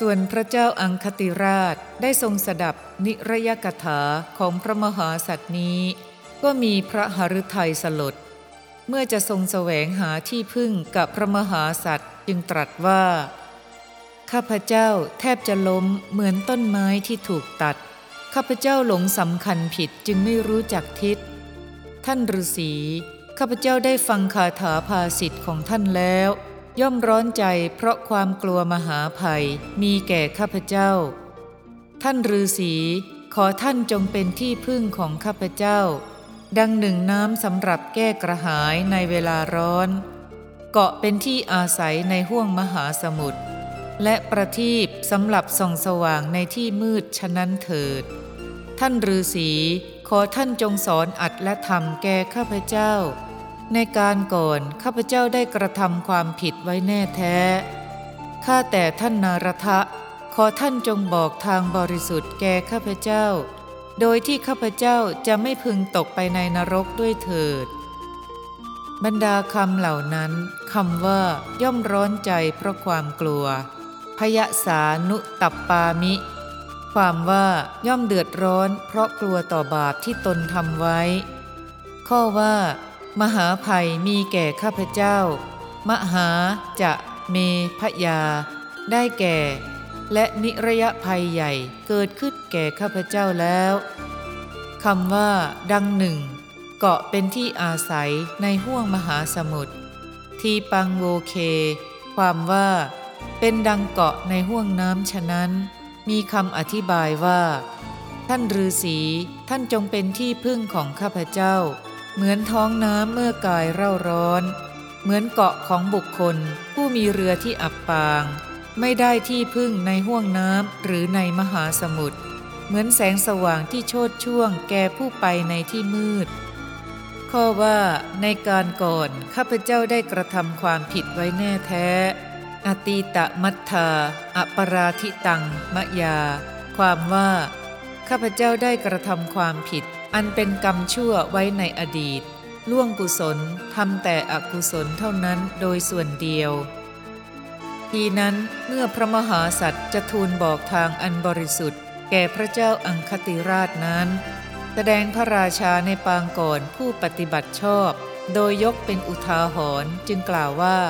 ส่วนพระเจ้าอังคติราชได้ทรงสดับนิรยกถาของพระมหาสัตว์นี้ ก็มีพระหฤทัยสลด เมื่อจะทรงแสวงหาที่พึ่งกับพระมหาสัตว์จึงตรัสว่า ข้าพเจ้าแทบจะล้มเหมือนต้นไม้ที่ถูกตัด ข้าพเจ้าหลงสำคัญผิดจึงไม่รู้จักทิศ ท่านฤาษีข้าพเจ้าได้ฟังคาถาภาสิทธิ์ของท่านแล้ว ย่อมร้อนใจเพราะความกลัวมหาภัยมีแก่ข้าพเจ้า ท่านฤาษีขอท่านจงเป็นที่พึ่งของข้าพเจ้า ดังหนึ่งน้ำสำหรับแก้กระหายในเวลาร้อน เกาะเป็นที่อาศัยในห้วงมหาสมุทรและประทีปสำหรับส่องสว่างในที่มืดฉะนั้นเถิด ท่านฤาษีขอท่านจงสอนอัดและธรรมแก่ข้าพเจ้า ในการก่อนข้าพเจ้าได้กระทำความผิดไว้แน่แท้ ข้าแต่ท่านนารทะ ขอท่านจงบอกทางบริสุทธิ์แก่ข้าพเจ้า โดยที่ข้าพเจ้าจะไม่พึงตกไปในนรกด้วยเถิด บรรดาคำเหล่านั้นคำว่าย่อมร้อนใจเพราะความกลัว พยสานุตัปปามิ ความว่าย่อมเดือดร้อนเพราะกลัวต่อบาปที่ตนทำไว้ ข้อว่า มหาภัยมีแก่ข้าพเจ้า มหาจะเมพยา ได้แก่ และนิระยะภัยใหญ่เกิดขึ้นแก่ข้าพเจ้าแล้วคำว่า ดังหนึ่ง เกาะเป็นที่อาศัยในห้วงมหาสมุทรทีปังโวเค ความว่า เป็นดังเกาะในห้วงน้ำฉะนั้น มีคำอธิบายว่า ท่านฤาษีท่านจงเป็นที่พึ่งของข้าพเจ้า เหมือนท้องน้ำเมื่อกายเร่าร้อน เหมือนเกาะของบุคคล ผู้มีเรือที่อับปาง ไม่ได้ที่พึ่งในห้วงน้ำหรือในมหาสมุทรเหมือนแสงสว่างที่โชดช่วงแก่ผู้ไปในที่มืด ข้อว่าในการก่อนข้าพเจ้าได้กระทำความผิดไว้แน่แท้ อตีตะมัทธาอปราธิตังมะยา ความว่า ข้าพเจ้าได้กระทำความผิด อันเป็นกรรมชั่วไว้ในอดีต ล่วงกุศลทำแต่อกุศลเท่านั้นโดยส่วนเดียว ทีนั้นเมื่อพระมหาสัตว์จะทูลบอกทางอันบริสุทธิ์ แก่พระเจ้าอังคติราชนั้น แสดงพระราชาในปางก่อนผู้ปฏิบัติชอบ โดยยกเป็นอุทาหรณ์จึงกล่าวว่า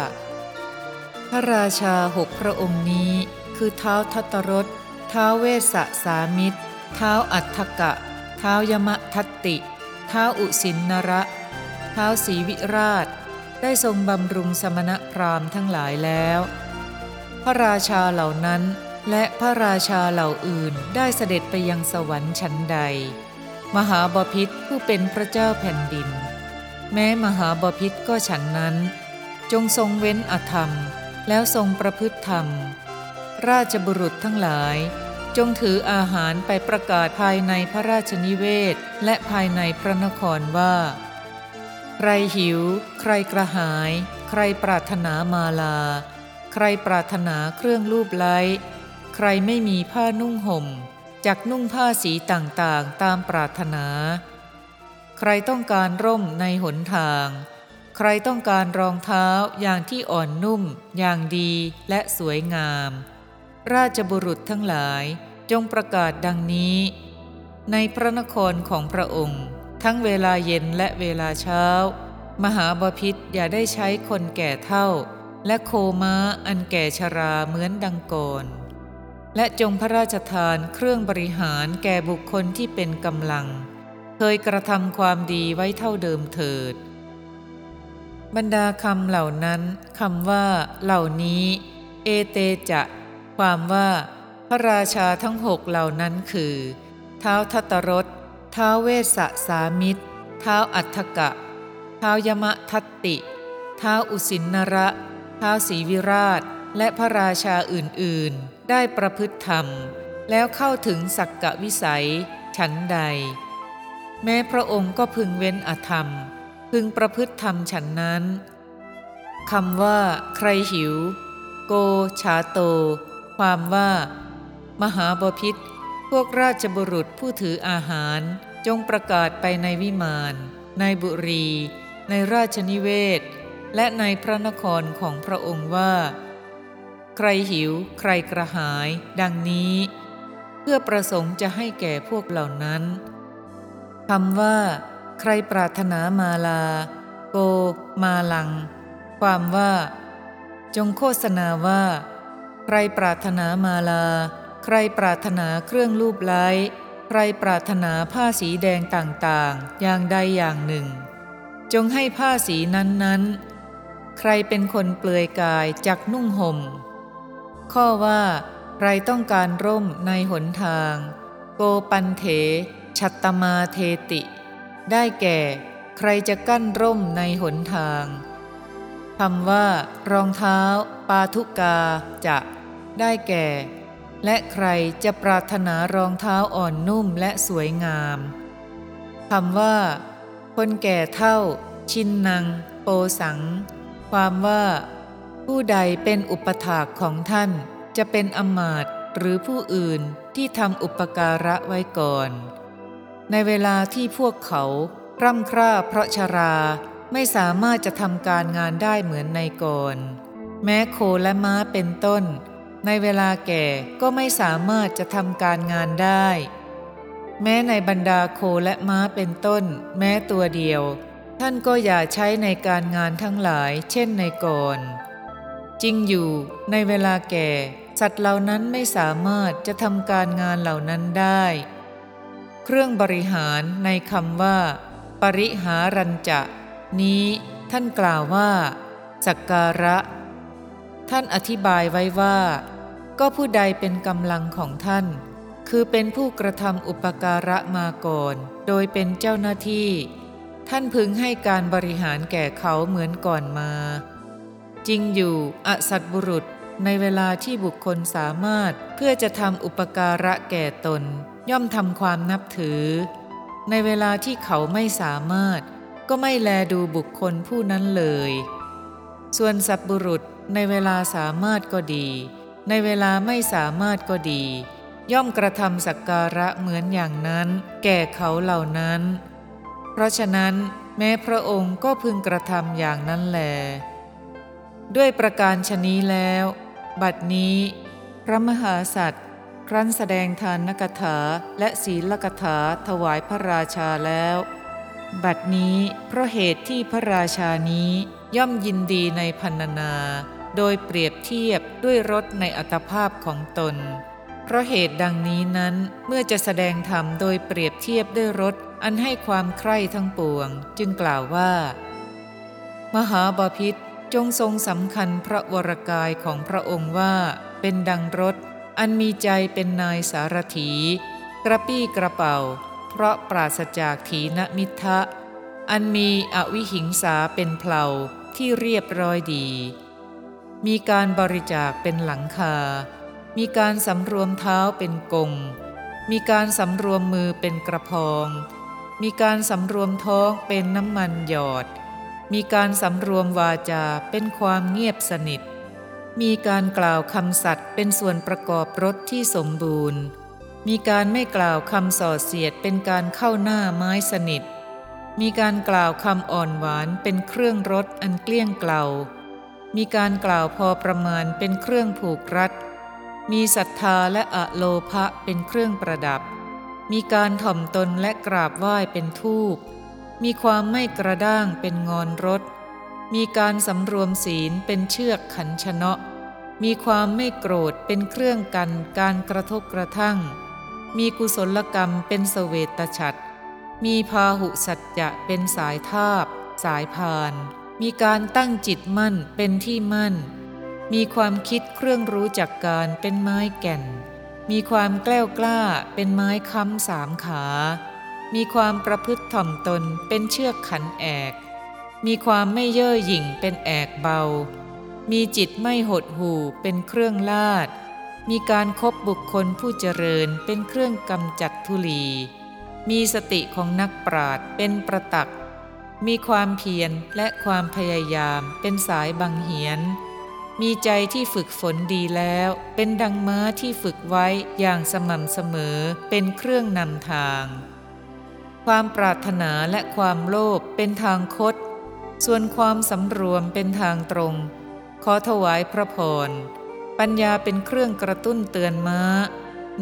พระราชาหกพระองค์นี้ คือเท้าทัตรสเท้าเวสสามิตรเท้าอัฏฐกะ ท้ายมะทัตติเท้าอุสินนระเท้าศรีวิราช ได้ทรงบำรุงสมณพราหมณ์ทั้งหลายแล้ว พระราชาเหล่านั้นและพระราชาเหล่าอื่นได้เสด็จไปยังสวรรค์ชั้นใด มหาบพิษผู้เป็นพระเจ้าแผ่นดิน แม้มหาบพิษก็ฉันนั้น จงทรงเว้นอธรรม แล้วทรงประพฤติธรรม ราชบุรุษทั้งหลาย จงถืออาหารไปประกาศภายในพระราชนิเวศ และภายในพระนครว่า ใครหิว ใครกระหาย ใครปรารถนามาลา ใครปรารถนาเครื่องรูปไล้ ใครไม่มีผ้านุ่งห่มจักนุ่งผ้าสีต่างๆตามปรารถนา ใครต้องการร่มในหนทาง ใครต้องการรองเท้าอย่างที่อ่อนนุ่ม อย่างดีและสวยงาม ราชบุรุษทั้งหลายจงประกาศดังนี้ ในพระนครของพระองค์ ทั้งเวลาเย็นและเวลาเช้า มหาบพิษอย่าได้ใช้คนแก่เท่า และโคม้าอันแก่ชราเหมือนดังก่อนและจงพระราชทานเครื่องบริหารแก่บุคคลที่เป็นกำลัง เคยกระทำความดีไว้เท่าเดิมเถิด บรรดาคำเหล่านั้นคำว่า เหล่านี้ เอเตจะ ความว่าพระราชาทั้งหกเหล่านั้นคือเท้าทัตรสเท้าเวสสะสามิตรเท้าอัฏฐกะเท้ายมะทัตติเท้าอุสินนระเท้าศรีวิราชและพระราชาอื่นๆ ได้ประพฤติธรรม แล้วเข้าถึงสักกะวิสัย ฉันใด แม้พระองค์ก็พึงเว้นอธรรม พึงประพฤติธรรมฉันนั้นคำว่า ใครหิว โกชาโต ความว่า มหาบพิษพวกราชบุรุษผู้ถืออาหารจงประกาศไปในวิมาน ในบุรี ในราชนิเวศ และในพระนครของพระองค์ว่า ใครหิวใครกระหาย ดังนี้ เพื่อประสงค์จะให้แก่พวกเหล่านั้นคำว่า ใครปรารถนามาลา โก มาลัง ความว่า จงโฆษณาว่า รปรารถนามาลา ใครปรารถนาเครื่องรูปไล้ ใครปรารถนาผ้าสีแดงต่างๆ อย่างใดอย่างหนึ่ง จงให้ผ้าสีนั้นๆ ใครเป็นคนเปลือยกายจักนุ่งห่ม ข้อว่าใครต้องการร่มในหนทาง โกปันเถชัตตมาเทติ ได้แก่ ใครจะกั้นร่มในหนทางคำว่ารองเท้า ปาทุกาจะ ได้แก่ และใครจะปรารถนารองเท้าอ่อนนุ่มและสวยงามคำว่า คนแก่เท่า ชินนัง โปสัง ความว่า ผู้ใดเป็นอุปถากของท่าน จะเป็นอมาตหรือผู้อื่นที่ทำอุปการะไว้ก่อน ในเวลาที่พวกเขาร่ำคร่าเพราะชราไม่สามารถจะทำการงานได้เหมือนในก่อน แม้โคและม้าเป็นต้น ในเวลาแก่ก็ไม่สามารถจะทำการงานได้ แม้ในบรรดาโคและม้าเป็นต้น แม้ตัวเดียว ท่านก็อย่าใช้ในการงานทั้งหลายเช่นในก่อน จริงอยู่ในเวลาแก่ สัตว์เหล่านั้นไม่สามารถจะทำการงานเหล่านั้นได้ เครื่องบริหารในคำว่า ปริหารัญจะ นี้ท่านกล่าวว่า สักการะ ท่านอธิบายไว้ว่า ก็ผู้ใดเป็นกำลังของท่าน คือเป็นผู้กระทำอุปการะมาก่อน โดยเป็นเจ้าหน้าที่ ท่านพึงให้การบริหารแก่เขาเหมือนก่อนมา จริงอยู่อสัตบุรุษในเวลาที่บุคคลสามารถเพื่อจะทำอุปการะแก่ตน ย่อมทำความนับถือ ในเวลาที่เขาไม่สามารถ ก็ไม่แลดูบุคคลผู้นั้นเลย ส่วนสัตบุรุษ ในเวลาสามารถก็ดี ในเวลาไม่สามารถก็ดี ย่อมกระทำสักการะเหมือนอย่างนั้น แก่เขาเหล่านั้น เพราะฉะนั้นแม้พระองค์ก็พึงกระทำอย่างนั้นแล ด้วยประการชนี้แล้ว บัดนี้ พระมหาสัตว์ครั้นแสดงทานกถาและศีลกถาถวายพระราชาแล้ว บัดนี้เพราะเหตุที่พระราชานี้ ย่อมยินดีในพันนา โดยเปรียบเทียบด้วยรสในอัตภาพของตน เพราะเหตุดังนี้นั้นเมื่อจะแสดงธรรมโดยเปรียบเทียบด้วยรสอันให้ความใคร่ทั้งปวง จึงกล่าวว่า มหาบาพิษจงทรงสำคัญพระวรกายของพระองค์ว่า เป็นดังรถ อันมีใจเป็นนายสารถี กระปี้กระเป๋า เพราะปราศจากถีนมิทะ อันมีอวิหิงสาเป็นเพลา ที่เรียบร้อยดี มีการบริจาคเป็นหลังคา มีการสำรวมเท้าเป็นกง มีการสำรวมมือเป็นกระพอง มีการสำรวมท้องเป็นน้ำมันหยอด มีการสำรวมวาจาเป็นความเงียบสนิท มีการกล่าวคำสัตย์เป็นส่วนประกอบรถที่สมบูรณ์ มีการไม่กล่าวคำส่อเสียดเป็นการเข้าหน้าไม้สนิท มีการกล่าวคำอ่อนหวานเป็นเครื่องรถอันเกลี้ยงเกลามีการกล่าวพอประมาณเป็นเครื่องผูกรัด มีศรัทธาและอะโลภะเป็นเครื่องประดับ มีการถ่อมตนและกราบไหว้เป็นทูป มีความไม่กระด้างเป็นงอนรถ มีการสำรวมศีลเป็นเชือกขันชนะมีความไม่โกรธเป็นเครื่องกันการกระทบกระทั่ง มีกุศลกรรมเป็นเสวตฉัตร มีพาหุสัจจะเป็นสายทาบ สายพาน มีการตั้งจิตมั่นเป็นที่มั่น มีความคิดเครื่องรู้จักการเป็นไม้แก่น มีความแกล้วกล้าเป็นไม้ค้ำสามขา มีความประพฤติถ่อมตนเป็นเชือกขันแอก มีความไม่เย่อหยิ่งเป็นแอกเบา มีจิตไม่หดหู่เป็นเครื่องลาด มีการครบบุคคลผู้เจริญเป็นเครื่องกำจัดทุลี มีสติของนักปราดเป็นประตัก มีความเพียรและความพยายามเป็นสายบังเหียน มีใจที่ฝึกฝนดีแล้ว เป็นดังม้าที่ฝึกไว้อย่างสม่ำเสมอเป็นเครื่องนำทาง ความปรารถนาและความโลภเป็นทางคด ส่วนความสำรวมเป็นทางตรง ขอถวายพระพร ปัญญาเป็นเครื่องกระตุ้นเตือนม้า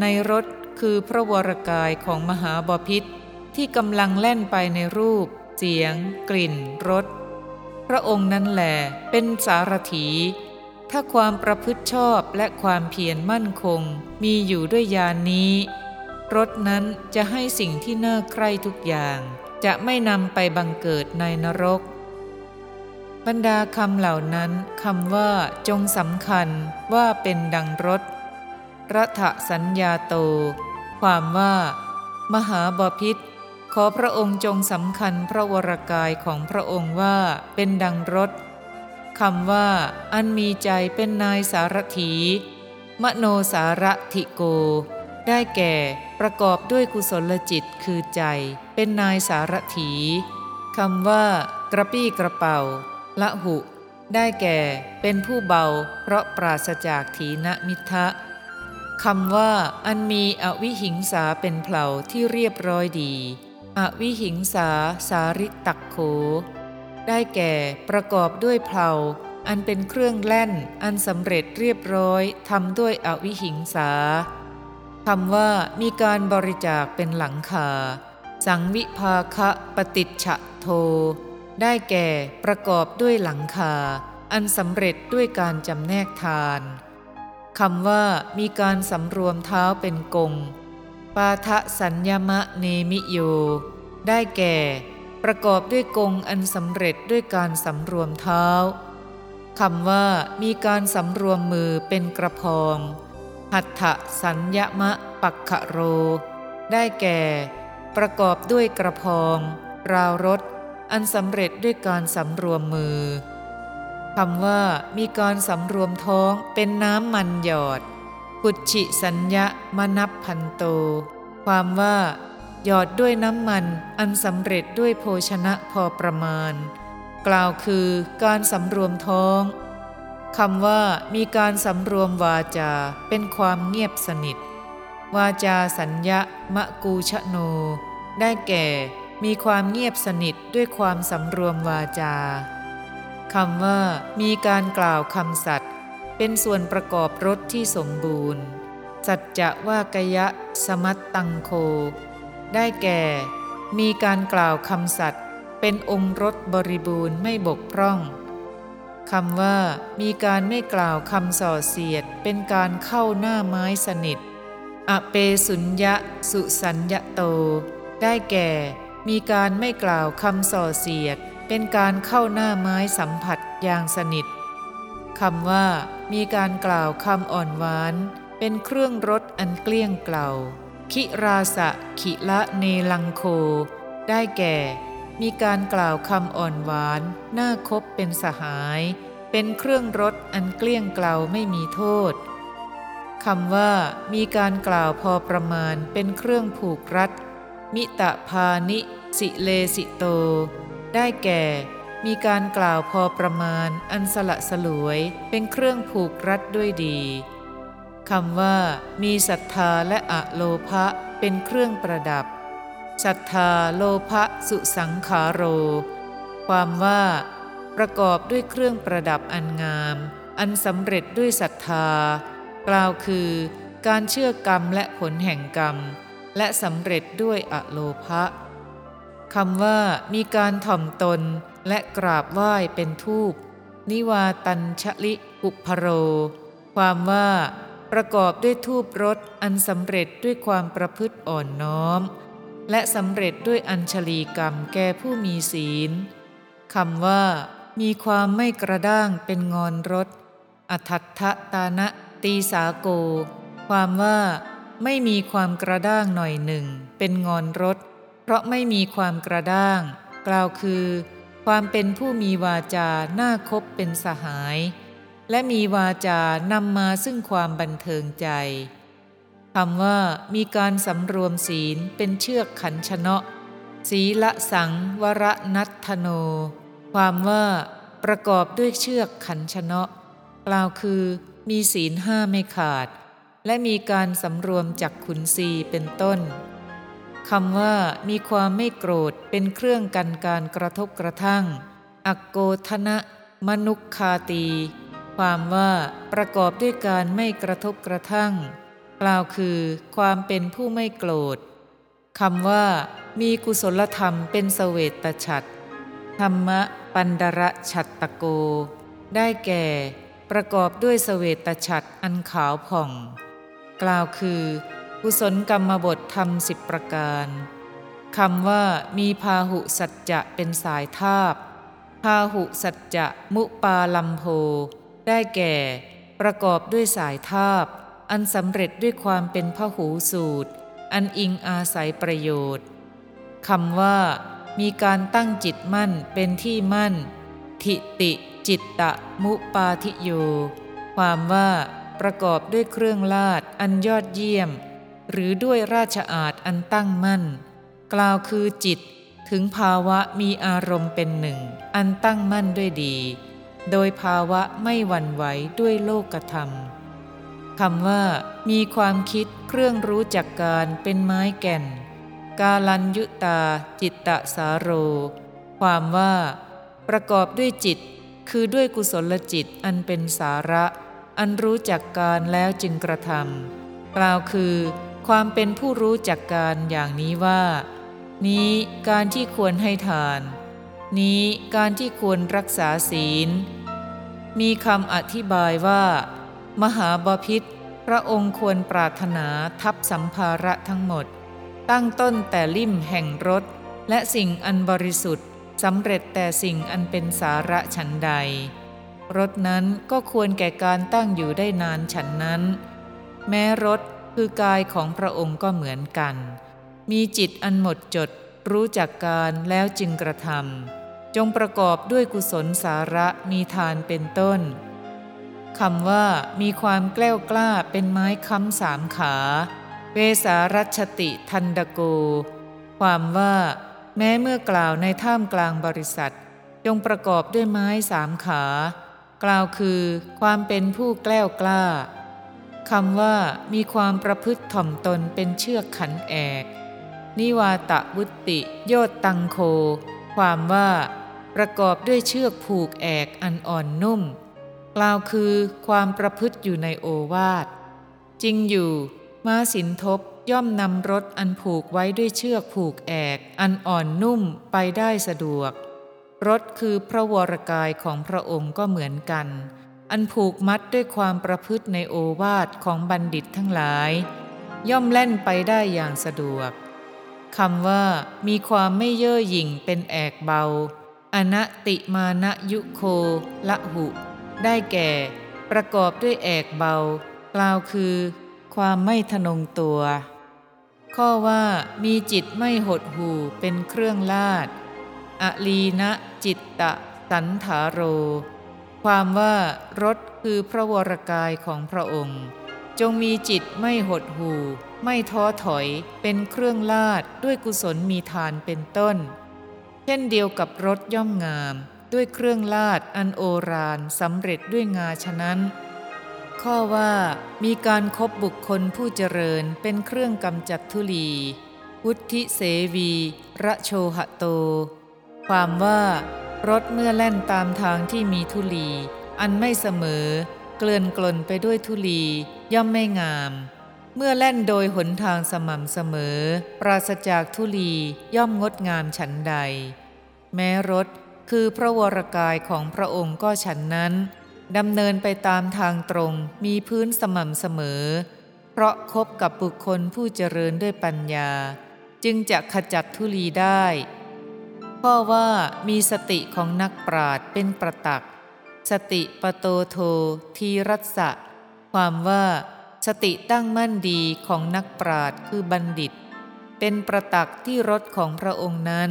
ในรถ คือพระวรกายของมหาบพิษที่กำลังแล่นไปในรูป เสียง กลิ่นรสพระองค์นั้นแหลเป็นสารถี ถ้าความประพฤติชอบและความเพียรมั่นคงมีอยู่ด้วยยานนี้รถนั้นจะให้สิ่งที่น่าใคร่ทุกอย่าง จะไม่นำไปบังเกิดในนรก บรรดาคำเหล่านั้นคำว่าจงสำคัญว่าเป็นดังรถรัฐสัญญาโต ความว่า มหาบพิษขอพระองค์จงสำคัญพระวรกายของพระองค์ว่าเป็นดังรถคำว่า อันมีใจเป็นนายสารถี มโนสารถิโก ได้แก่ประกอบด้วยกุศลจิตคือใจ เป็นนายสารถีคำว่า กระปี้กระเป๋าละหุ ได้แก่เป็นผู้เบา เพราะปราศจากถีนมิทะ คำว่าอันมีอวิหิงสาเป็นเผาที่เรียบร้อยดี อวิหิงสาสาริตักโข ได้แก่ประกอบด้วยเผาอันเป็นเครื่องแล่น อันสำเร็จเรียบร้อยทำด้วยอวิหิงสาคำว่ามีการบริจาคเป็นหลังคา สังวิภาคะปฏิจฉะโท ได้แก่ประกอบด้วยหลังคา อันสำเร็จด้วยการจำแนกทาน คำว่ามีการสำรวมเท้าเป็นกง ปาทะสัญญมะเนมิโย ได้แก่ ประกอบด้วยกงอันสำเร็จด้วยการสำรวมเท้าคำว่ามีการสำรวมมือเป็นกระพอง หัตถสัญญมะปักขโร ได้แก่ ประกอบด้วยกระพอง ราวรถ อันสำเร็จด้วยการสำรวมมือ คำว่ามีการสำรวมท้องเป็นน้ำมันหยอด กุชิสัญญะมนับพันโต ความว่า หยอดด้วยน้ำมันอันสำเร็จด้วยโภชนะพอประมาณ กล่าวคือการสำรวมท้องคำว่ามีการสำรวมวาจาเป็นความเงียบสนิท วาจาสัญญะมะกูชะโน ได้แก่ มีความเงียบสนิทด้วยความสำรวมวาจา คำว่ามีการกล่าวคำสัตย์เป็นส่วนประกอบรสที่สมบูรณ์ สัจจะว่ากยะสมัตตังโค ได้แก่ มีการกล่าวคำสัตย์เป็นองค์รสบริบูรณ์ไม่บกพร่องคำว่ามีการไม่กล่าวคำส่อเสียดเป็นการเข้าหน้าไม้สนิท อเปสุญญะสุสัญญะโต ได้แก่ มีการไม่กล่าวคำส่อเสียด เป็นการเข้าหน้าไม้สัมผัสอย่างสนิทคำว่ามีการกล่าวคำอ่อนหวาน เป็นเครื่องรสอันเกลี้ยงเกล่าคิราสะขิละเนลังโค ได้แก่ มีการกล่าวคำอ่อนหวาน น่าคบเป็นสหาย เป็นเครื่องรสอันเกลี้ยงเกล่าไม่มีโทษคำว่ามีการกล่าวพอประมาณเป็นเครื่องผูกรัด มิตะพานิ สิเลสิโต ได้แก่ มีการกล่าวพอประมาณอันสละสลวยเป็นเครื่องผูกรัดด้วยดีคำว่า มีศรัทธาและอะโลภะเป็นเครื่องประดับศรัทธาโลภะสุสังขาโร ความว่า ประกอบด้วยเครื่องประดับอันงาม อันสำเร็จด้วยศรัทธา กล่าวคือ การเชื่อกรรมและผลแห่งกรรม และสำเร็จด้วยอะโลภะ คำว่ามีการถ่อมตนและกราบไหว้เป็นทูป นิวาตัญชลิอุพโร ความว่าประกอบด้วยทูปรสอันสำเร็จด้วยความประพฤติอ่อนน้อม และสำเร็จด้วยอัญชลีกรรมแก่ผู้มีศีลคำว่า มีความไม่กระด้างเป็นงอนรสอัทัตตานะตีสาโก ความว่า ไม่มีความกระด้างหน่อยหนึ่ง เป็นงอนรส เพราะไม่มีความกระด้าง กล่าวคือ ความเป็นผู้มีวาจาน่าคบเป็นสหาย และมีวาจานำมาซึ่งความบันเทิงใจคำว่ามีการสำรวมศีลเป็นเชือกขันชนะศีละสังวรนัตโน ความว่าประกอบด้วยเชือกขันชนะกล่าวคือมีศีลห้าไม่ขาด และมีการสำรวมจากขุนศีเป็นต้น คำว่ามีความไม่โกรธเป็นเครื่องกันการกระทบกระทั่งอักโกธนะ มนุคคาตี ความว่าประกอบด้วยการไม่กระทบกระทั่ง กล่าวคือความเป็นผู้ไม่โกรธคำว่า มีกุศลธรรมเป็นเสวตฉัตรธรรมะปันดระฉัตตโก ได้แก่ ประกอบด้วยเสวตฉัตรอันขาวผ่อง กล่าวคือ กุศลกรรมบทธรรมสิบประการคำว่ามีพาหุสัจจะเป็นสายทาบพาหุสัจจะมุปาลัมโพได้แก่ ประกอบด้วยสายทาบอันสำเร็จด้วยความเป็นพหูสูตร อันอิงอาศัยประโยชน์คำว่า มีการตั้งจิตมั่นเป็นที่มั่น ทิติจิตตะมุปาทิโย ความว่า ประกอบด้วยเครื่องลาดอันยอดเยี่ยม หรือด้วยราชอาณอันตั้งมั่น กล่าวคือจิตถึงภาวะมีอารมณ์เป็นหนึ่ง อันตั้งมั่นด้วยดี โดยภาวะไม่หวั่นไหวด้วยโลกธรรมคำว่า มีความคิดเครื่องรู้จักการเป็นไม้แก่น กาลัญยุตา จิตตะสาโร ความว่า ประกอบด้วยจิต คือด้วยกุศลจิตอันเป็นสาระ อันรู้จักการแล้วจึงกระทำกล่าวคือ ความเป็นผู้รู้จักการอย่างนี้ว่า นี้การที่ควรให้ทาน นี้การที่ควรรักษาศีล มีคำอธิบายว่า มหาบาพิษพระองค์ควรปรารถนาทับสัมภาระทั้งหมด ตั้งต้นแต่ลิ่มแห่งรถ และสิ่งอันบริสุทธิ์สำเร็จแต่สิ่งอันเป็นสาระฉันใด รถนั้นก็ควรแก่การตั้งอยู่ได้นานฉันนั้น แม้รถ คือกายของพระองค์ก็เหมือนกัน มีจิตอันหมดจดรู้จักการแล้วจึงกระทำจงประกอบด้วยกุศลสาระมีทานเป็นต้นคำว่ามีความแกล้วกล้าเป็นไม้ค้ำสามขา เวสารัชติทันดโก ความว่า แม้เมื่อกล่าวในท่ามกลางบริษัท จงประกอบด้วยไม้สามขา กล่าวคือความเป็นผู้แกล้วกล้า คำว่ามีความประพฤติถ่อมตนเป็นเชือกขันแอก นิวาตะวุติ โยตตังโค ความว่าประกอบด้วยเชือกผูกแอกอันอ่อนนุ่ม กล่าวคือความประพฤติอยู่ในโอวาท จริงอยู่ม้าสินทบย่อมนำรถอันผูกไว้ด้วยเชือกผูกแอก อันอ่อนนุ่มไปได้สะดวก รถคือพระวรกายของพระองค์ก็เหมือนกัน อันผูกมัดด้วยความประพฤติในโอวาทของบัณฑิตทั้งหลาย ย่อมแล่นไปได้อย่างสะดวกคำว่ามีความไม่เย่อหยิ่งเป็นแอกเบา อนัติมานะยุโคละหุ ได้แก่ ประกอบด้วยแอกเบา กล่าวคือ ความไม่ทนงตัว ข้อว่ามีจิตไม่หดหู่เป็นเครื่องลาด อลีนะจิตตะสันถาโร ความว่ารถคือพระวรกายของพระองค์ จงมีจิตไม่หดหู่ ไม่ท้อถอยเป็นเครื่องลาดด้วยกุศลมีทานเป็นต้น เช่นเดียวกับรถย่อมงาม ด้วยเครื่องลาดอันโอรานสำเร็จด้วยงาฉะนั้น ข้อว่ามีการครบบุคคลผู้เจริญเป็นเครื่องกำจัดทุลีวุธิเสวี ระโชหะโต ความว่า รถเมื่อแล่นตามทางที่มีทุลี อันไม่เสมอ เกลื่อนกลนไปด้วยทุลี ย่อมไม่งาม เมื่อแล่นโดยหนทางสม่ำเสมอ ปราศจากทุลีย่อมงดงามฉันใด แม้รถคือพระวรกายของพระองค์ก็ฉันนั้นดำเนินไปตามทางตรงมีพื้นสม่ำเสมอ เพราะคบกับบุคคลผู้เจริญด้วยปัญญา จึงจะขจัดทุลีได้ ข้อว่ามีสติของนักปราดเป็นประตัก สติปโตโททีรัสะความว่าสติตั้งมั่นดีของนักปราดคือบัณฑิต เป็นประตักที่รถของพระองค์นั้น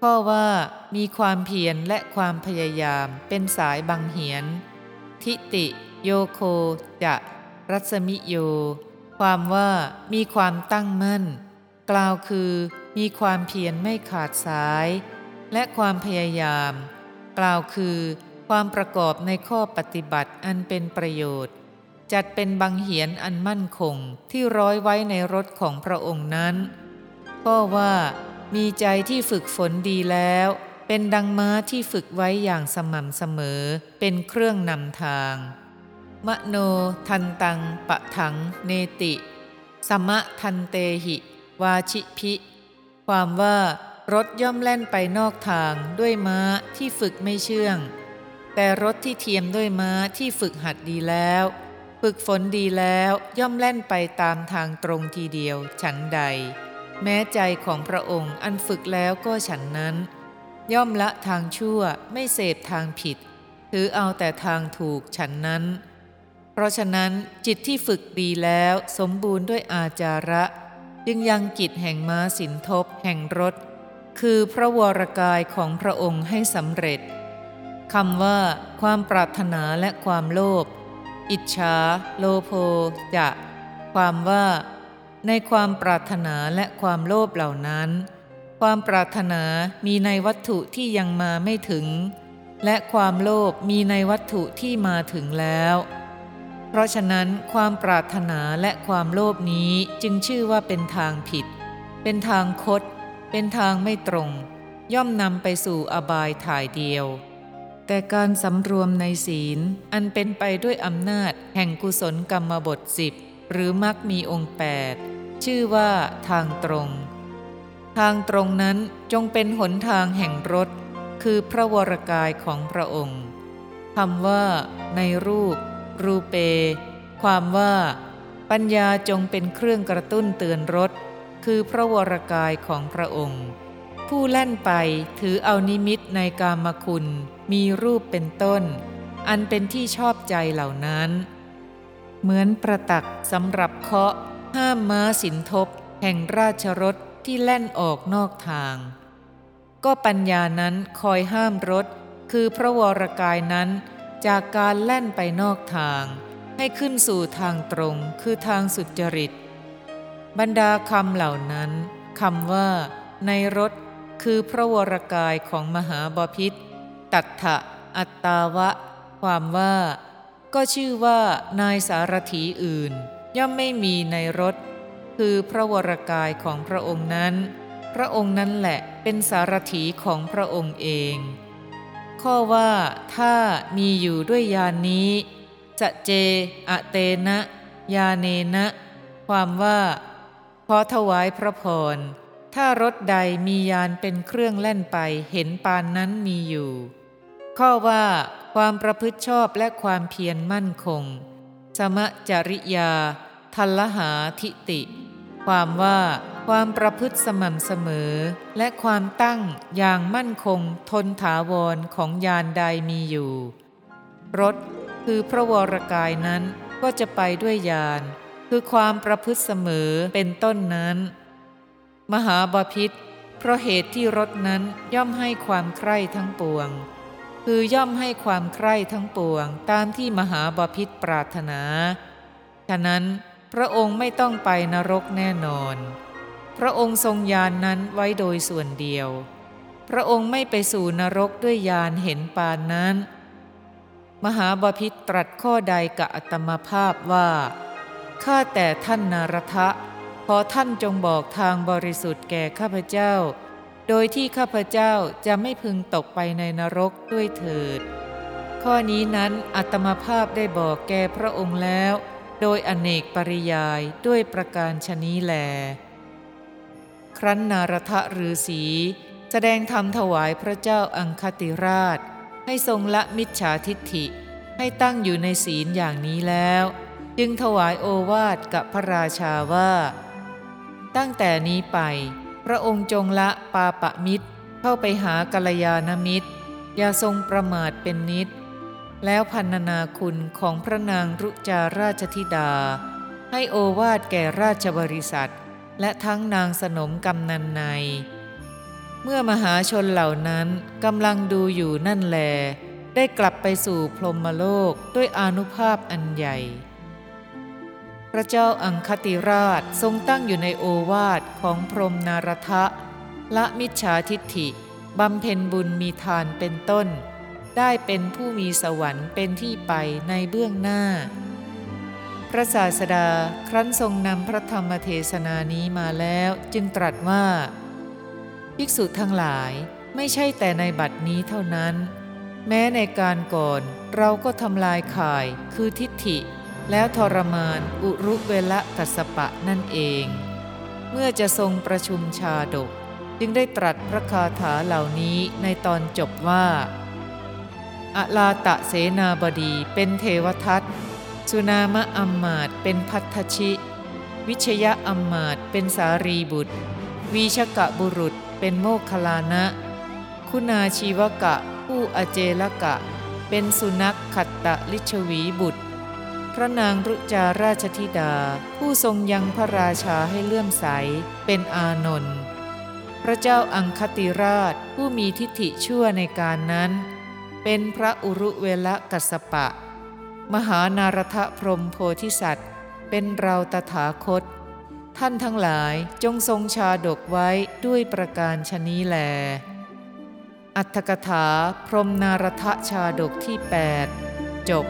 ข้อว่ามีความเพียรและความพยายามเป็นสายบังเหียน ทิติ โยโคจะรัศมิโย ความว่ามีความตั้งมั่น กล่าวคือ มีความเพียรไม่ขาดสาย และความพยายาม กล่าวคือความประกอบในข้อปฏิบัติอันเป็นประโยชน์ จัดเป็นบังเหียนอันมั่นคงที่ร้อยไว้ในรถของพระองค์นั้น ก็ว่ามีใจที่ฝึกฝนดีแล้ว เป็นดังม้าที่ฝึกไว้อย่างสม่ำเสมอเป็นเครื่องนำทาง มโนทันตังปะถังเนติ สมะทันเตหิ วาชิพิ ความว่ารถย่อมแล่นไปนอกทางด้วยม้าที่ฝึกไม่เชื่อง แต่รถที่เทียมด้วยม้าที่ฝึกหัดดีแล้ว ฝึกฝนดีแล้วย่อมแล่นไปตามทางตรงทีเดียวฉันใด แม้ใจของพระองค์อันฝึกแล้วก็ฉันนั้น ย่อมละทางชั่วไม่เสพทางผิด ถือเอาแต่ทางถูกฉันนั้น เพราะฉะนั้นจิตที่ฝึกดีแล้วสมบูรณ์ด้วยอาจาระ จึงยังกิจแห่งม้าสินทบแห่งรถ คือพระวรกายของพระองค์ให้สำเร็จคำว่า ความปรารถนาและความโลภอิจฉาโลโภจะ ความว่า ในความปรารถนาและความโลภเหล่านั้น ความปรารถนามีในวัตถุที่ยังมาไม่ถึง และความโลภมีในวัตถุที่มาถึงแล้ว เพราะฉะนั้นความปรารถนาและความโลภนี้จึงชื่อว่าเป็นทางผิด เป็นทางคด เป็นทางไม่ตรง ย่อมนำไปสู่อบายถ่ายเดียว แต่การสำรวมในศีลอันเป็นไปด้วยอำนาจแห่งกุศลกรรมบทสิบหรือมักมีองค์แปดชื่อว่าทางตรง ทางตรงนั้นจงเป็นหนทางแห่งรถ คือพระวรกายของพระองค์คำว่า ในรูป รูเป ความว่า ปัญญาจงเป็นเครื่องกระตุ้นเตือนรถ คือพระวรกายของพระองค์ ผู้แล่นไปถือเอานิมิตในกามคุณ มีรูปเป็นต้น อันเป็นที่ชอบใจเหล่านั้น เหมือนประตักสำหรับเคาะ ห้ามม้าสินทบ แห่งราชรถที่แล่นออกนอกทาง ก็ปัญญานั้นคอยห้ามรถ คือพระวรกายนั้น จากการแล่นไปนอกทางให้ขึ้นสู่ทางตรงคือทางสุจริต บรรดาคำเหล่านั้นคำว่า ในรถคือพระวรกายของมหาบาพิษตัทธะอัตตาวะ ความว่า ก็ชื่อว่านายสารถีอื่น ย่อมไม่มีในรถ คือพระวรกายของพระองค์นั้น พระองค์นั้นแหละเป็นสารถีของพระองค์เอง ข้อว่าถ้ามีอยู่ด้วยยานนี้จะเจอะเตนะยาเนนะ ความว่าขอถวายพระพร ถ้ารถใดมียานเป็นเครื่องแล่นไปเห็นปานนั้นมีอยู่ ข้อว่าความประพฤติชอบและความเพียรมั่นคง สมจริยา ทัลหาทิติ ความว่า ความประพฤติสม่ำเสมอ และความตั้งอย่างมั่นคงทนถาวรของยานใดมีอยู่ รถคือพระวรกายนั้นก็จะไปด้วยยาน คือความประพฤติเสมอเป็นต้นนั้น มหาบาพิษเพราะเหตุที่รถนั้นย่อมให้ความใคร่ทั้งปวง คือย่อมให้ความใคร่ทั้งปวงตามที่มหาบาพิษปรารถนา ฉะนั้นพระองค์ไม่ต้องไปนรกแน่นอน พระองค์ทรงยานนั้นไว้โดยส่วนเดียว พระองค์ไม่ไปสู่นรกด้วยยานเห็นปานนั้น มหาบาพิตรตรัสข้อใดกับอัตมภาพว่าข้าแต่ท่านนารทะขอท่านจงบอกทางบริสุทธิ์แก่ข้าพเจ้า โดยที่ข้าพเจ้าจะไม่พึงตกไปในนรกด้วยเถิด ข้อนี้นั้นอัตมภาพได้บอกแก่พระองค์แล้ว โดยอเนกปริยายด้วยประการชนี้แล ครั้นนารทะฤาษีแสดงธรรมถวายพระเจ้าอังคติราช ให้ทรงละมิจฉาทิฏฐิ ให้ตั้งอยู่ในศีลอย่างนี้แล้ว จึงถวายโอวาทกับพระราชาว่า ตั้งแต่นี้ไป พระองค์จงละปาปะมิตร เข้าไปหากัลยาณมิตร อย่าทรงประมาทเป็นนิด แล้วพันนาคุณของพระนางรุจาราชธิดา ให้โอวาทแก่ราชบริษัท และทั้งนางสนมกำนันใน เมื่อมหาชนเหล่านั้นกำลังดูอยู่นั่นแล ได้กลับไปสู่พรหมโลกด้วยอนุภาพอันใหญ่ พระเจ้าอังคติราชทรงตั้งอยู่ในโอวาทของพรหมนารทะละมิจฉาทิฏฐิบำเพ็ญบุญมีทานเป็นต้น ได้เป็นผู้มีสวรรค์เป็นที่ไปในเบื้องหน้า พระศาสดาครั้นทรงนำพระธรรมเทศนานี้มาแล้วจึงตรัสว่า ภิกษุทั้งหลายไม่ใช่แต่ในบัดนี้เท่านั้น แม้ในการก่อนเราก็ทำลายข่ายคือทิฏฐิ แล้วทรมานอุรุเวละกัสสปะนั่นเอง เมื่อจะทรงประชุมชาดก จึงได้ตรัสพระคาถาเหล่านี้ในตอนจบว่าอลาตะเสนาบดีเป็นเทวทัต สุนามะอัมมาตเป็นพัทธชิ วิชยะอัมมาตเป็นสารีบุตร วีชกะบุรุษเป็นโมคลานะ คุณาชีวกะ ผู้อเจลกะ เป็นสุนัขขัตตะลิชวีบุตร พระนางรุจาราชธิดา ผู้ทรงยังพระราชาให้เลื่อมใส เป็นอานนท์พระเจ้าอังคติราชผู้มีทิฏฐิชั่วในการนั้น เป็นพระอุรุเวลกัสปะ มหานารทพรหมโพธิสัตว์ เป็นเราตถาคต ท่านทั้งหลายจงทรงชาดกไว้ด้วยประการชนี้แล อัตถกถาพรหมนารทชาดกที่ 8 จบ